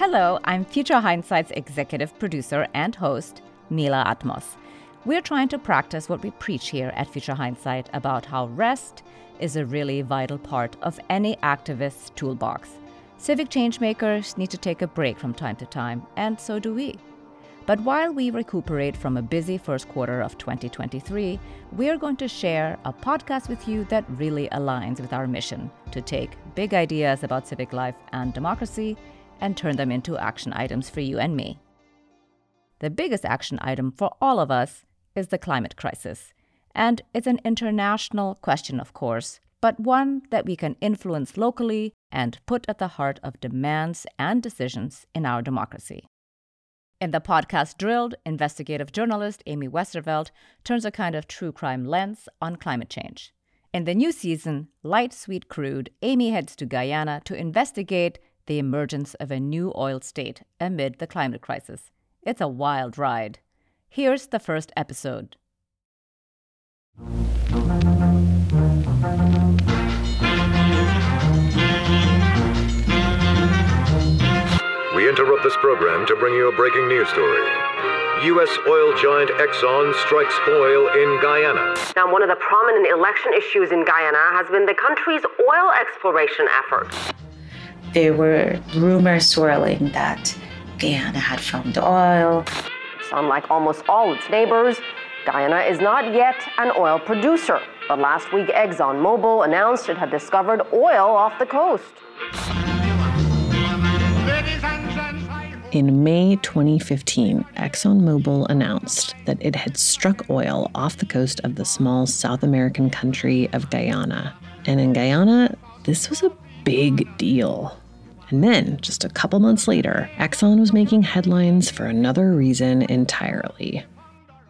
Hello, I'm Future Hindsight's executive producer and host, Mila Atmos. We're trying to practice what we preach here at Future Hindsight about how rest is a really vital part of any activist's toolbox. Civic changemakers need to take a break from time to time, and so do we. But while we recuperate from a busy first quarter of 2023, we're going to share a podcast with you that really aligns with our mission to take big ideas about civic life and democracy and turn them into action items for you and me. The biggest action item for all of us is the climate crisis. And it's an international question, of course, but one that we can influence locally and put at the heart of demands and decisions in our democracy. In the podcast Drilled, investigative journalist Amy Westervelt turns a kind of true crime lens on climate change. In the new season, Light Sweet Crude, Amy heads to Guyana to investigate the emergence of a new oil state amid the climate crisis. It's a wild ride. Here's the first episode. We interrupt this program to bring you a breaking news story. U.S. oil giant Exxon strikes oil in Guyana. Now, one of the prominent election issues in Guyana has been the country's oil exploration efforts there were rumors swirling that Guyana had found oil. Unlike almost all its neighbors, Guyana is not yet an oil producer. But last week, ExxonMobil announced it had discovered oil off the coast. In May 2015, ExxonMobil announced that it had struck oil off the coast of the small South American country of Guyana. And in Guyana, this was a big deal. And then, just a couple months later, Exxon was making headlines for another reason entirely.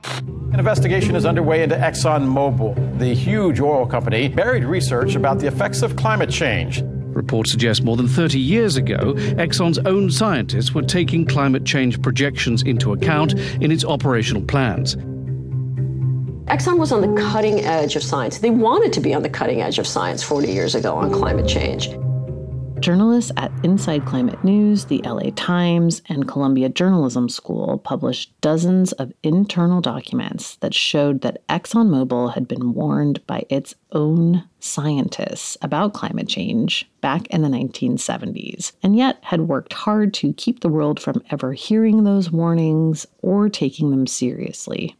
An investigation is underway into ExxonMobil, the huge oil company, buried research about the effects of climate change. Reports suggest more than 30 years ago, Exxon's own scientists were taking climate change projections into account in its operational plans. Exxon was on the cutting edge of science. They wanted to be on the cutting edge of science 40 years ago on climate change. Journalists at Inside Climate News, the LA Times, and Columbia Journalism School published dozens of internal documents that showed that ExxonMobil had been warned by its own scientists about climate change back in the 1970s, and yet had worked hard to keep the world from ever hearing those warnings or taking them seriously.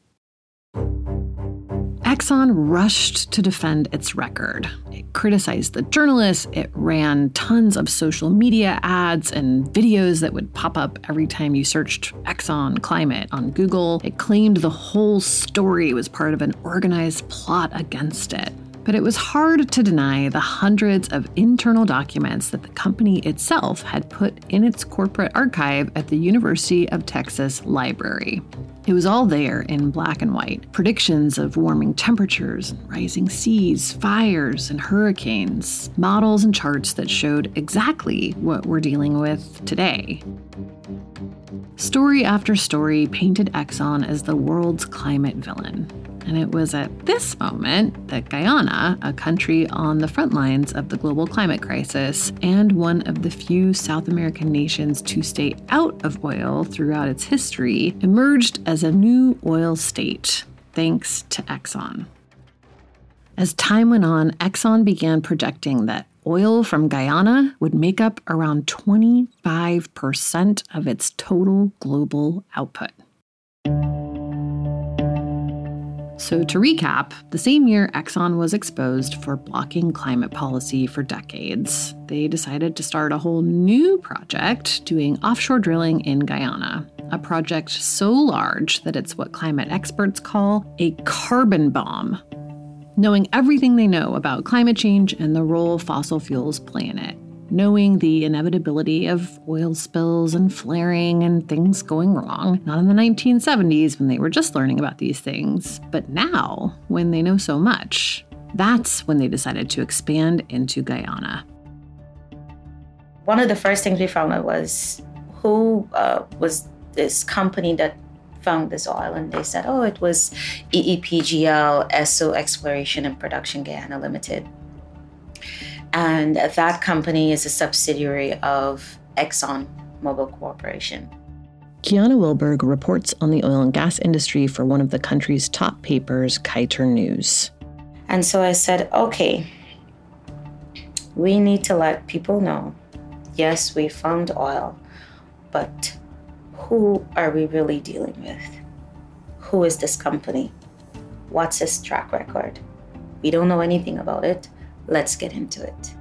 Exxon rushed to defend its record. It criticized the journalists, it ran tons of social media ads and videos that would pop up every time you searched Exxon climate on Google. It claimed the whole story was part of an organized plot against it. But it was hard to deny the hundreds of internal documents that the company itself had put in its corporate archive at the University of Texas Library. It was all there in black and white predictions of warming temperatures, rising seas, fires, and hurricanes, models and charts that showed exactly what we're dealing with today. Story after story painted Exxon as the world's climate villain. And it was at this moment that Guyana, a country on the front lines of the global climate crisis and one of the few South American nations to stay out of oil throughout its history, emerged as a new oil state, thanks to Exxon. As time went on, Exxon began projecting that oil from Guyana would make up around 25% of its total global output. So, to recap, the same year Exxon was exposed for blocking climate policy for decades, they decided to start a whole new project doing offshore drilling in Guyana. A project so large that it's what climate experts call a carbon bomb. Knowing everything they know about climate change and the role fossil fuels play in it knowing the inevitability of oil spills and flaring and things going wrong. Not in the 1970s when they were just learning about these things, but now when they know so much. That's when they decided to expand into Guyana. One of the first things we found out was who uh, was this company that found this oil and they said, oh, it was EEPGL, Esso Exploration and Production Guyana Limited. And that company is a subsidiary of Exxon. ExxonMobil Corporation. Kiana Wilburg reports on the oil and gas industry for one of the country's top papers, Kaieteur News. And so I said, okay, we need to let people know yes, we found oil, but who are we really dealing with? Who is this company? What's his track record? We don't know anything about it. Let's get into it.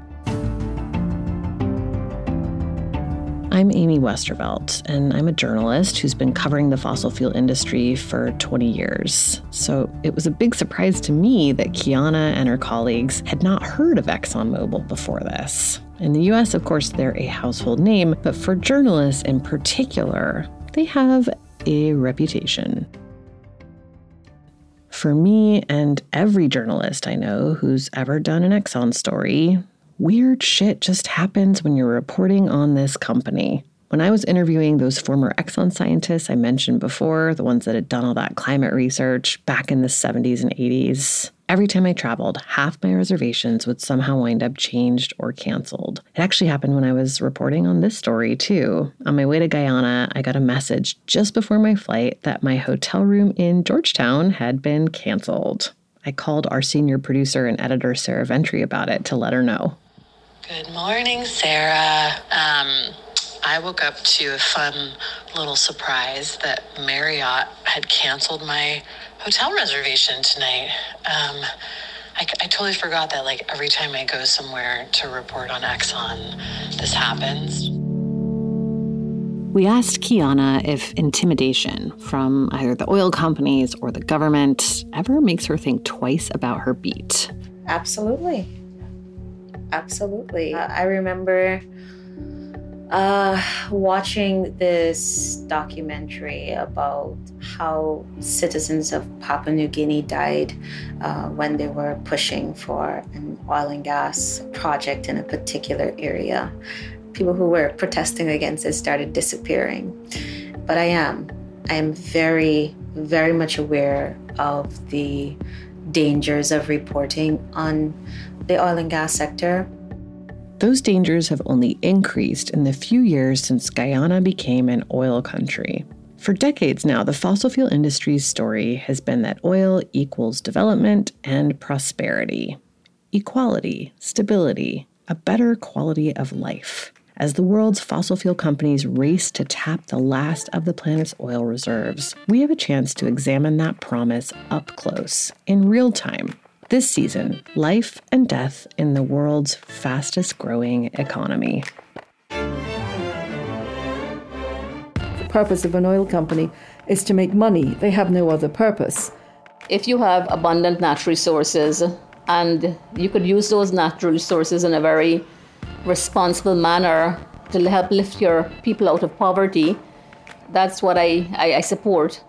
I'm Amy Westervelt, and I'm a journalist who's been covering the fossil fuel industry for 20 years. So it was a big surprise to me that Kiana and her colleagues had not heard of ExxonMobil before this. In the US, of course, they're a household name, but for journalists in particular, they have a reputation. For me and every journalist I know who's ever done an Exxon story, weird shit just happens when you're reporting on this company. When I was interviewing those former Exxon scientists I mentioned before, the ones that had done all that climate research back in the 70s and 80s, every time I traveled, half my reservations would somehow wind up changed or canceled. It actually happened when I was reporting on this story, too. On my way to Guyana, I got a message just before my flight that my hotel room in Georgetown had been canceled. I called our senior producer and editor, Sarah Ventre, about it to let her know. Good morning, Sarah. Um, I woke up to a fun little surprise that Marriott had canceled my hotel reservation tonight. Um, I, I, totally forgot that, like, every time I go somewhere to report on Exxon, this happens. We asked Kiana if intimidation from either the oil companies or the government ever makes her think twice about her beat. Absolutely. Absolutely. Uh, I remember uh, watching this documentary about how citizens of Papua New Guinea died uh, when they were pushing for an oil and gas project in a particular area. People who were protesting against it started disappearing. But I am. I am very, very much aware of the dangers of reporting on the oil and gas sector. Those dangers have only increased in the few years since Guyana became an oil country. For decades now, the fossil fuel industry's story has been that oil equals development and prosperity, equality, stability, a better quality of life. As the world's fossil fuel companies race to tap the last of the planet's oil reserves, we have a chance to examine that promise up close, in real time, this season, life and death in the world's fastest growing economy. The purpose of an oil company is to make money, they have no other purpose. If you have abundant natural resources and you could use those natural resources in a very responsible manner to help lift your people out of poverty, that's what I, I, I support.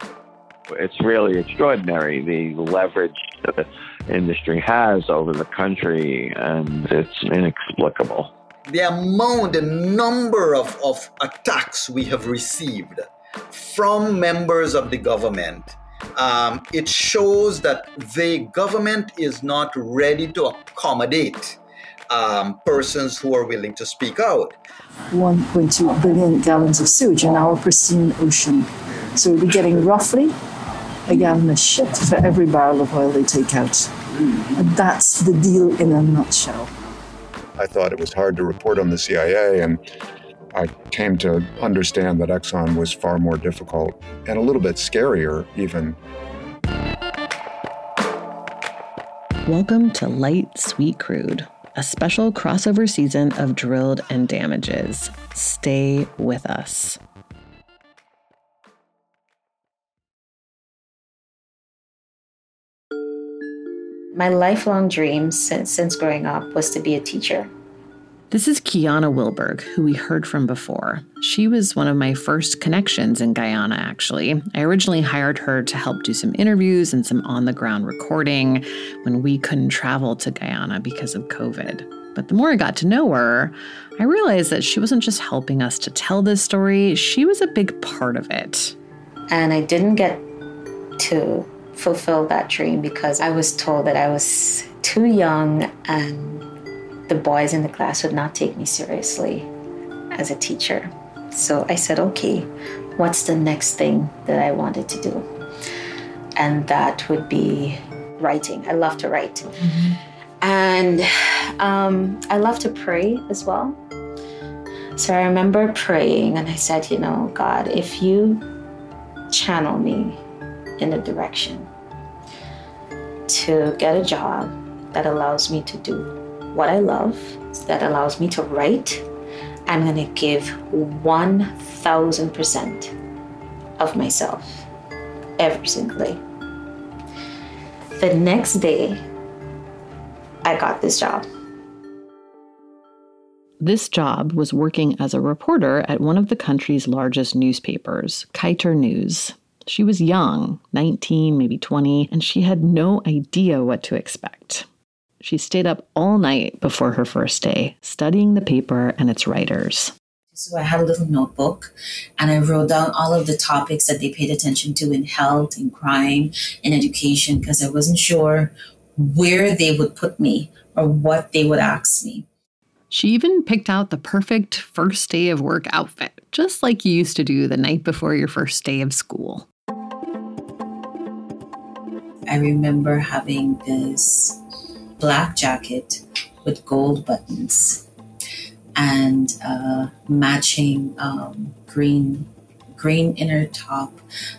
It's really extraordinary the leverage that the industry has over the country, and it's inexplicable. The amount, the number of, of attacks we have received from members of the government, um, it shows that the government is not ready to accommodate um, persons who are willing to speak out. 1.2 billion gallons of sewage in our pristine ocean. So we'll be getting roughly a gallon of shit for every barrel of oil they take out. And that's the deal in a nutshell. I thought it was hard to report on the CIA, and I came to understand that Exxon was far more difficult and a little bit scarier, even. Welcome to Light Sweet Crude, a special crossover season of Drilled and Damages. Stay with us. My lifelong dream since, since growing up was to be a teacher. This is Kiana Wilburg, who we heard from before. She was one of my first connections in Guyana, actually. I originally hired her to help do some interviews and some on the ground recording when we couldn't travel to Guyana because of COVID. But the more I got to know her, I realized that she wasn't just helping us to tell this story, she was a big part of it. And I didn't get to fulfill that dream because I was told that I was too young and the boys in the class would not take me seriously as a teacher. So I said, okay, what's the next thing that I wanted to do? And that would be writing. I love to write. Mm-hmm. And um, I love to pray as well. So I remember praying and I said, you know, God, if you channel me in a direction to get a job that allows me to do what I love, that allows me to write, I'm going to give 1000% of myself every single day. The next day, I got this job. This job was working as a reporter at one of the country's largest newspapers, Kaieteur News. She was young, 19, maybe 20, and she had no idea what to expect. She stayed up all night before her first day, studying the paper and its writers. So I had a little notebook and I wrote down all of the topics that they paid attention to in health, in crime, in education, because I wasn't sure where they would put me or what they would ask me. She even picked out the perfect first day of work outfit, just like you used to do the night before your first day of school. I remember having this black jacket with gold buttons and uh, matching um, green green inner top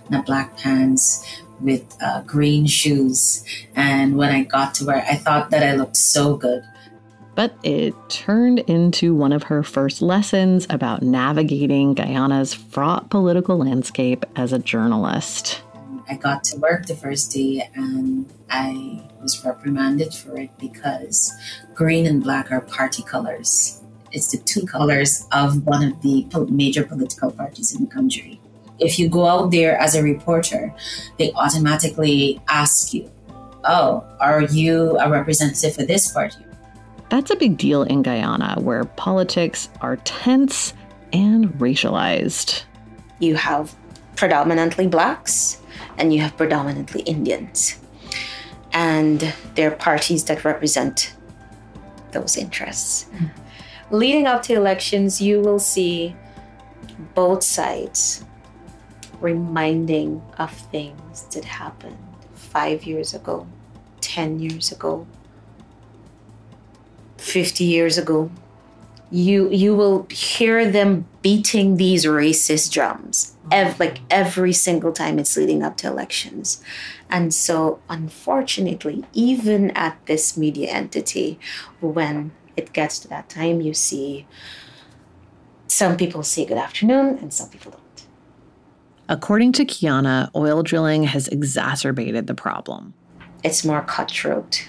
and black pants with uh, green shoes. And when I got to where I thought that I looked so good. But it turned into one of her first lessons about navigating Guyana's fraught political landscape as a journalist. I got to work the first day and I was reprimanded for it because green and black are party colors. It's the two colors of one of the major political parties in the country. If you go out there as a reporter, they automatically ask you, Oh, are you a representative for this party? That's a big deal in Guyana, where politics are tense and racialized. You have predominantly blacks and you have predominantly Indians. And there are parties that represent those interests. Mm. Leading up to elections, you will see both sides reminding of things that happened five years ago, 10 years ago, 50 years ago. You, you will hear them beating these racist drums ev- like every single time it's leading up to elections. And so, unfortunately, even at this media entity, when it gets to that time, you see some people say good afternoon and some people don't. According to Kiana, oil drilling has exacerbated the problem. It's more cutthroat.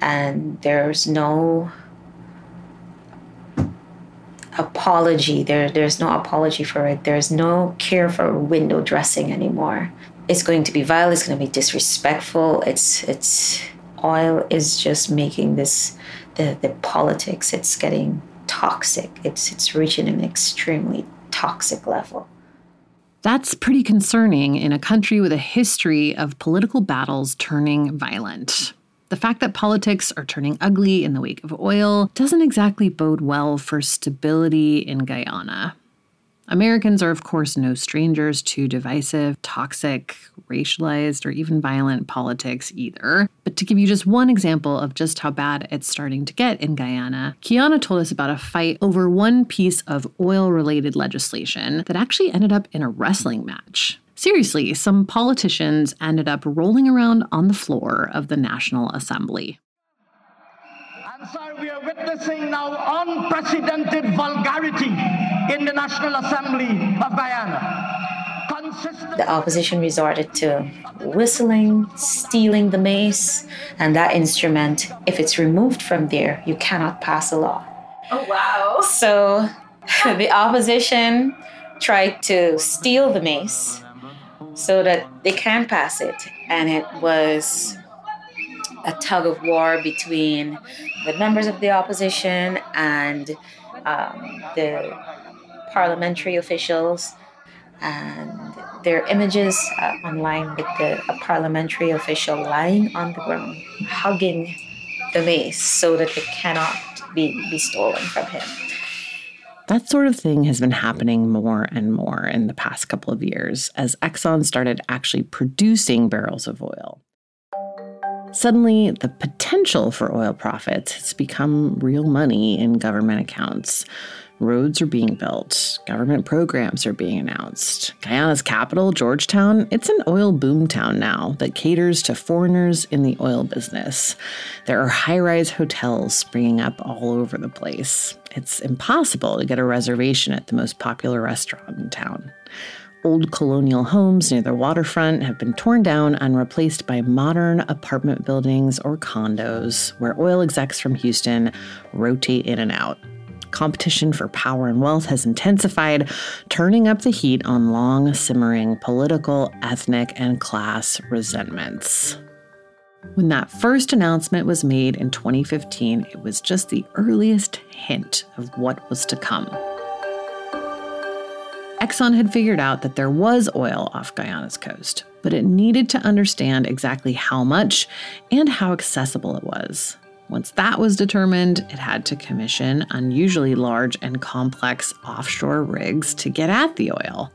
And there's no apology. There, there's no apology for it. There's no care for window dressing anymore. It's going to be vile. It's going to be disrespectful. It's it's oil is just making this the the politics. It's getting toxic. It's it's reaching an extremely toxic level. That's pretty concerning in a country with a history of political battles turning violent. The fact that politics are turning ugly in the wake of oil doesn't exactly bode well for stability in Guyana. Americans are, of course, no strangers to divisive, toxic, racialized, or even violent politics either. But to give you just one example of just how bad it's starting to get in Guyana, Kiana told us about a fight over one piece of oil related legislation that actually ended up in a wrestling match. Seriously, some politicians ended up rolling around on the floor of the National Assembly. And sir, we are witnessing now unprecedented vulgarity in the National Assembly of Guyana. The opposition resorted to whistling, stealing the mace, and that instrument, if it's removed from there, you cannot pass a law. Oh, wow. So the opposition tried to steal the mace so that they can pass it. And it was a tug of war between the members of the opposition and um, the parliamentary officials. And there are images uh, online with the, a parliamentary official lying on the ground, hugging the mace so that it cannot be, be stolen from him. That sort of thing has been happening more and more in the past couple of years as Exxon started actually producing barrels of oil. Suddenly, the potential for oil profits has become real money in government accounts. Roads are being built, government programs are being announced. Guyana's capital, Georgetown, it's an oil boom town now that caters to foreigners in the oil business. There are high rise hotels springing up all over the place. It's impossible to get a reservation at the most popular restaurant in town. Old colonial homes near the waterfront have been torn down and replaced by modern apartment buildings or condos where oil execs from Houston rotate in and out competition for power and wealth has intensified, turning up the heat on long simmering political, ethnic, and class resentments. When that first announcement was made in 2015, it was just the earliest hint of what was to come. Exxon had figured out that there was oil off Guyana's coast, but it needed to understand exactly how much and how accessible it was. Once that was determined, it had to commission unusually large and complex offshore rigs to get at the oil.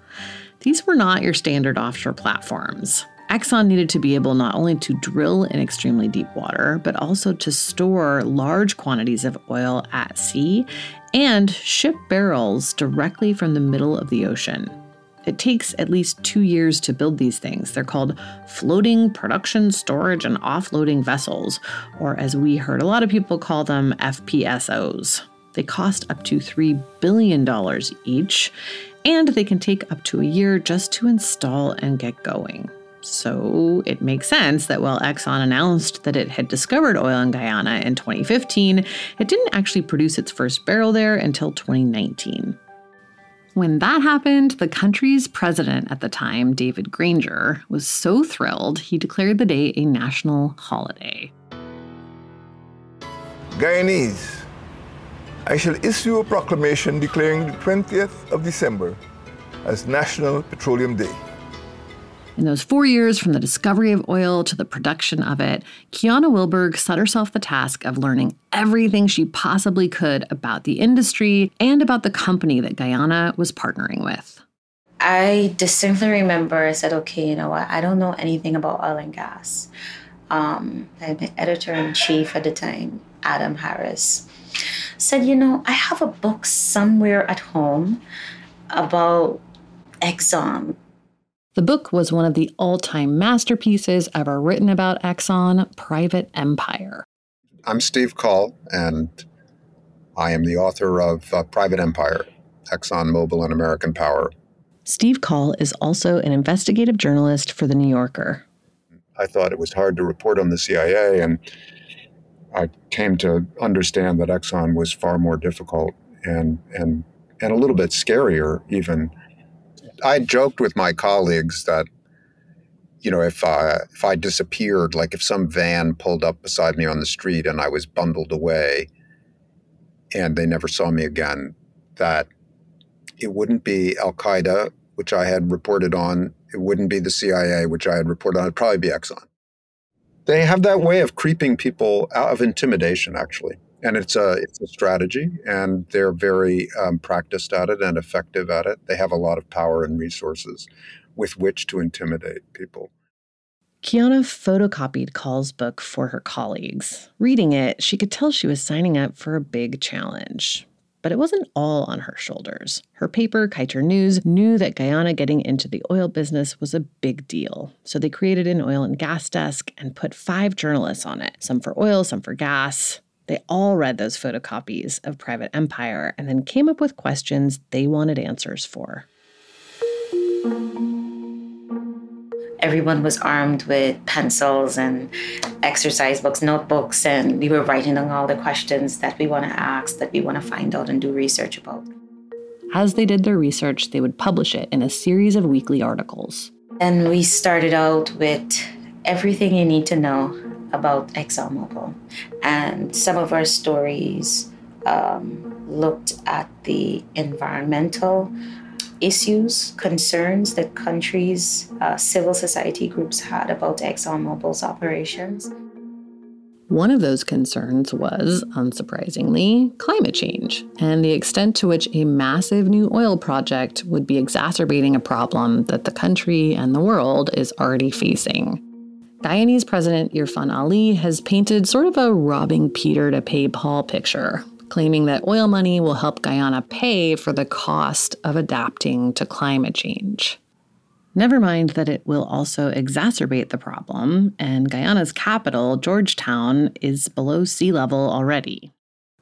These were not your standard offshore platforms. Exxon needed to be able not only to drill in extremely deep water, but also to store large quantities of oil at sea and ship barrels directly from the middle of the ocean. It takes at least two years to build these things. They're called floating production, storage, and offloading vessels, or as we heard a lot of people call them, FPSOs. They cost up to $3 billion each, and they can take up to a year just to install and get going. So it makes sense that while Exxon announced that it had discovered oil in Guyana in 2015, it didn't actually produce its first barrel there until 2019. When that happened, the country's president at the time, David Granger, was so thrilled he declared the day a national holiday. Guyanese, I shall issue a proclamation declaring the 20th of December as National Petroleum Day. In those four years from the discovery of oil to the production of it, Kiana Wilburg set herself the task of learning everything she possibly could about the industry and about the company that Guyana was partnering with. I distinctly remember I said, okay, you know what? I don't know anything about oil and gas. Um, editor in chief at the time, Adam Harris, said, you know, I have a book somewhere at home about Exxon the book was one of the all time masterpieces ever written about Exxon, Private Empire. I'm Steve Coll, and I am the author of uh, Private Empire Exxon Mobil and American Power. Steve Coll is also an investigative journalist for The New Yorker. I thought it was hard to report on the CIA, and I came to understand that Exxon was far more difficult and, and, and a little bit scarier, even I joked with my colleagues that, you know, if I if I disappeared, like if some van pulled up beside me on the street and I was bundled away, and they never saw me again, that it wouldn't be Al Qaeda, which I had reported on. It wouldn't be the CIA, which I had reported on. It'd probably be Exxon. They have that way of creeping people out of intimidation, actually and it's a it's a strategy, and they're very um, practiced at it and effective at it. They have a lot of power and resources with which to intimidate people. Kiana photocopied Coll's book for her colleagues. Reading it, she could tell she was signing up for a big challenge. But it wasn't all on her shoulders. Her paper, Kaieteur News, knew that Guyana getting into the oil business was a big deal. So they created an oil and gas desk and put five journalists on it some for oil, some for gas. They all read those photocopies of Private Empire and then came up with questions they wanted answers for. Everyone was armed with pencils and exercise books, notebooks, and we were writing down all the questions that we want to ask, that we want to find out and do research about. As they did their research, they would publish it in a series of weekly articles. And we started out with everything you need to know about ExxonMobil. And some of our stories um, looked at the environmental issues, concerns that countries, uh, civil society groups had about ExxonMobil's operations. One of those concerns was, unsurprisingly, climate change and the extent to which a massive new oil project would be exacerbating a problem that the country and the world is already facing. Guyanese President Irfan Ali has painted sort of a robbing Peter to pay Paul picture, claiming that oil money will help Guyana pay for the cost of adapting to climate change. Never mind that it will also exacerbate the problem, and Guyana's capital, Georgetown, is below sea level already.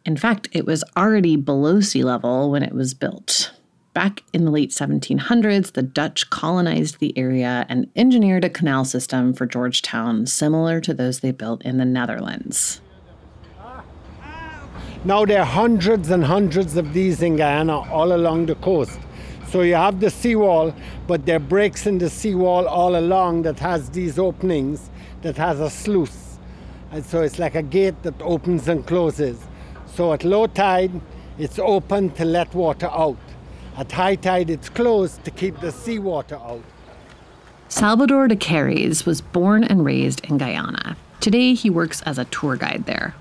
In fact, it was already below sea level when it was built. Back in the late 1700s, the Dutch colonized the area and engineered a canal system for Georgetown similar to those they built in the Netherlands. Now there are hundreds and hundreds of these in Guyana all along the coast. So you have the seawall, but there are breaks in the seawall all along that has these openings, that has a sluice. And so it's like a gate that opens and closes. So at low tide, it's open to let water out. At high tide, it's closed to keep the seawater out. Salvador de Carries was born and raised in Guyana. Today, he works as a tour guide there.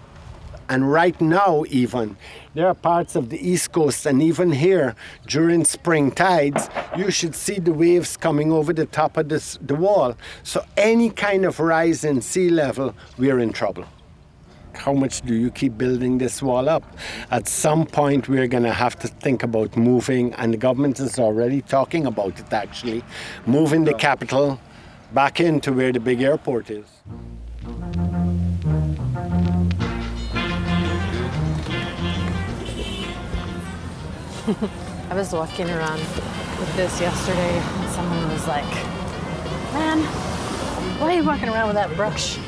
And right now, even, there are parts of the East Coast, and even here during spring tides, you should see the waves coming over the top of this, the wall. So, any kind of rise in sea level, we're in trouble. How much do you keep building this wall up? At some point, we're going to have to think about moving, and the government is already talking about it actually, moving the capital back into where the big airport is. I was walking around with this yesterday, and someone was like, Man, why are you walking around with that brush?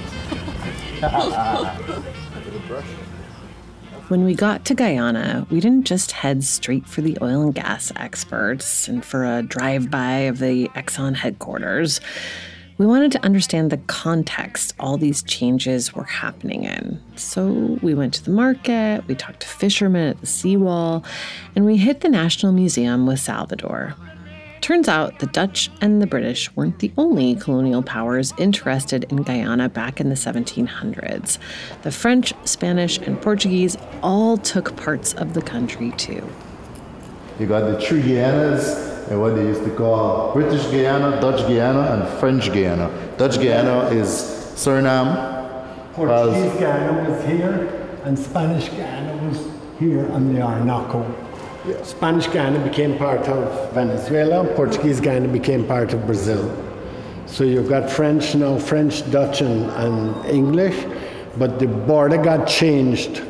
When we got to Guyana, we didn't just head straight for the oil and gas experts and for a drive by of the Exxon headquarters. We wanted to understand the context all these changes were happening in. So we went to the market, we talked to fishermen at the seawall, and we hit the National Museum with Salvador. Turns out the Dutch and the British weren't the only colonial powers interested in Guyana back in the 1700s. The French, Spanish, and Portuguese all took parts of the country too. You got the three Guianas and what they used to call British Guiana, Dutch Guiana, and French Guiana. Dutch Guiana is Suriname. Portuguese Guyana was here, and Spanish Guyana was here on the Orinoco. Yeah. Spanish Guyana became part of Venezuela, Portuguese Guyana became part of Brazil. So you've got French now, French, Dutch, and, and English, but the border got changed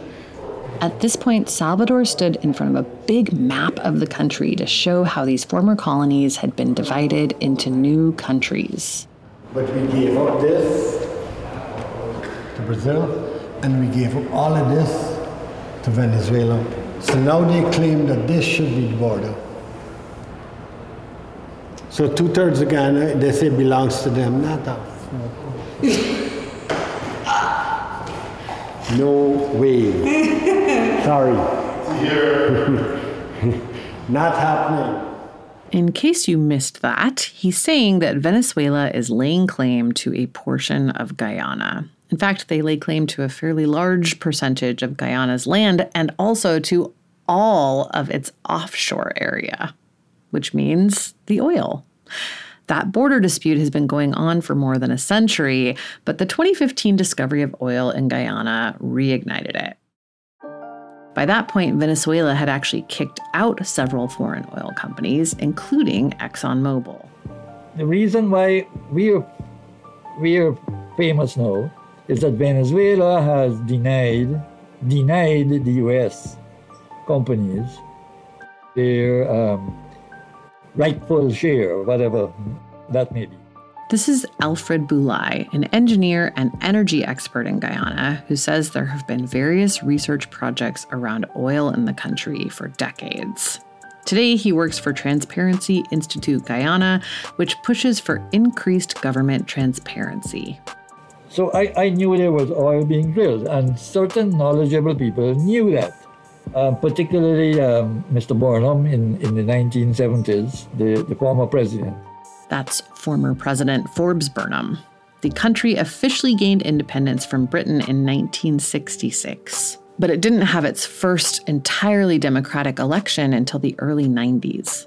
at this point, Salvador stood in front of a big map of the country to show how these former colonies had been divided into new countries. But we gave up this to Brazil, and we gave up all of this to Venezuela. So now they claim that this should be the border. So two thirds of Guyana, they say belongs to them, not us. No way. Sorry. Not happening. In case you missed that, he's saying that Venezuela is laying claim to a portion of Guyana. In fact, they lay claim to a fairly large percentage of Guyana's land and also to all of its offshore area, which means the oil. That border dispute has been going on for more than a century, but the 2015 discovery of oil in Guyana reignited it. By that point, Venezuela had actually kicked out several foreign oil companies, including ExxonMobil. The reason why we are, we are famous now is that Venezuela has denied denied the U.S. companies their um, rightful share, whatever that may be. This is Alfred Bhulai, an engineer and energy expert in Guyana, who says there have been various research projects around oil in the country for decades. Today, he works for Transparency Institute Guyana, which pushes for increased government transparency. So I, I knew there was oil being drilled, and certain knowledgeable people knew that uh, particularly um, Mr. Burnham in, in the 1970s, the, the former president. That's former President Forbes Burnham. The country officially gained independence from Britain in 1966, but it didn't have its first entirely democratic election until the early 90s.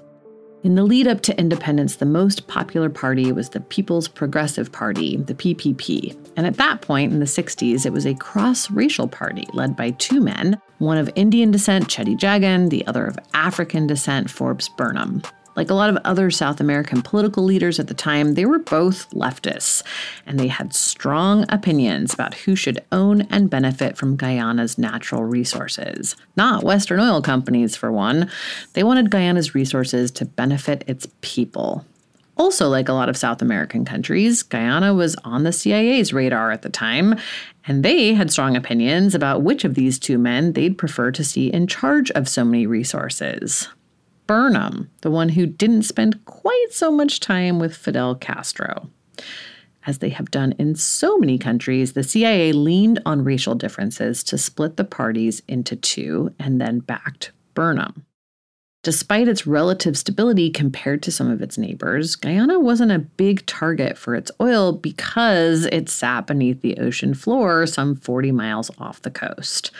In the lead up to independence, the most popular party was the People's Progressive Party, the PPP. And at that point in the 60s, it was a cross racial party led by two men, one of Indian descent, Cheddi Jagan, the other of African descent, Forbes Burnham. Like a lot of other South American political leaders at the time, they were both leftists, and they had strong opinions about who should own and benefit from Guyana's natural resources. Not Western oil companies, for one. They wanted Guyana's resources to benefit its people. Also, like a lot of South American countries, Guyana was on the CIA's radar at the time, and they had strong opinions about which of these two men they'd prefer to see in charge of so many resources. Burnham, the one who didn't spend quite so much time with Fidel Castro. As they have done in so many countries, the CIA leaned on racial differences to split the parties into two and then backed Burnham. Despite its relative stability compared to some of its neighbors, Guyana wasn't a big target for its oil because it sat beneath the ocean floor some 40 miles off the coast.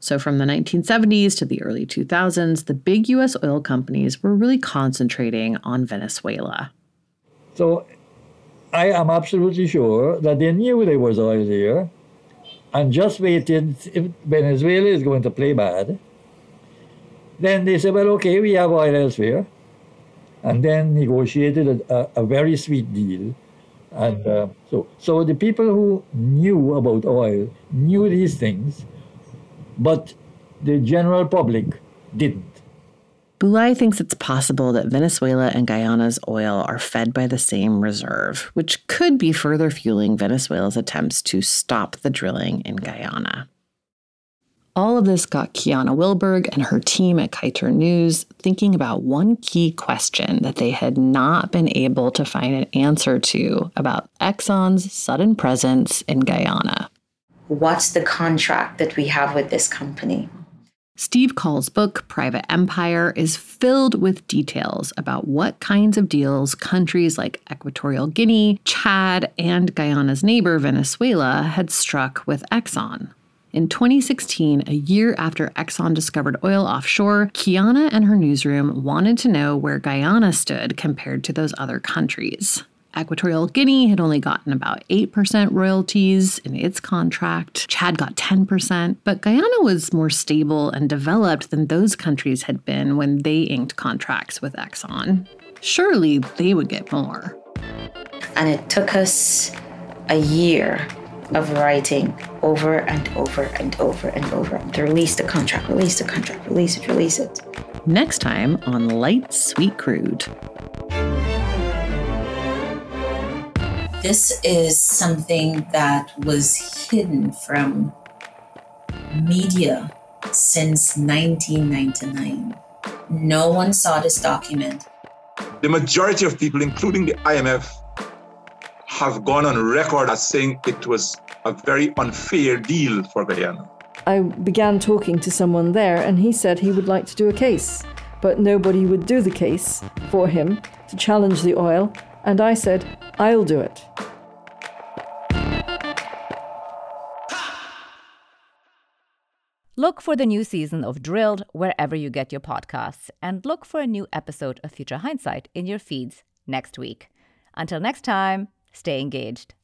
So, from the 1970s to the early 2000s, the big US oil companies were really concentrating on Venezuela. So, I am absolutely sure that they knew there was oil there and just waited if Venezuela is going to play bad then they said, well, okay, we have oil elsewhere. And then negotiated a, a, a very sweet deal. And uh, so, so the people who knew about oil knew these things, but the general public didn't. Bhulai thinks it's possible that Venezuela and Guyana's oil are fed by the same reserve, which could be further fueling Venezuela's attempts to stop the drilling in Guyana. All of this got Kiana Wilburg and her team at Kaieteur News thinking about one key question that they had not been able to find an answer to about Exxon's sudden presence in Guyana. What's the contract that we have with this company? Steve Coll's book, Private Empire, is filled with details about what kinds of deals countries like Equatorial Guinea, Chad, and Guyana's neighbor, Venezuela, had struck with Exxon. In 2016, a year after Exxon discovered oil offshore, Kiana and her newsroom wanted to know where Guyana stood compared to those other countries. Equatorial Guinea had only gotten about 8% royalties in its contract. Chad got 10%, but Guyana was more stable and developed than those countries had been when they inked contracts with Exxon. Surely they would get more. And it took us a year of writing over and over and over and over to release the contract, release the contract, release it, release it. Next time on Light Sweet Crude. This is something that was hidden from media since 1999. No one saw this document. The majority of people, including the IMF, have gone on record as saying it was a very unfair deal for Guyana. I began talking to someone there, and he said he would like to do a case, but nobody would do the case for him to challenge the oil, and I said, I'll do it. Look for the new season of Drilled wherever you get your podcasts, and look for a new episode of Future Hindsight in your feeds next week. Until next time, stay engaged.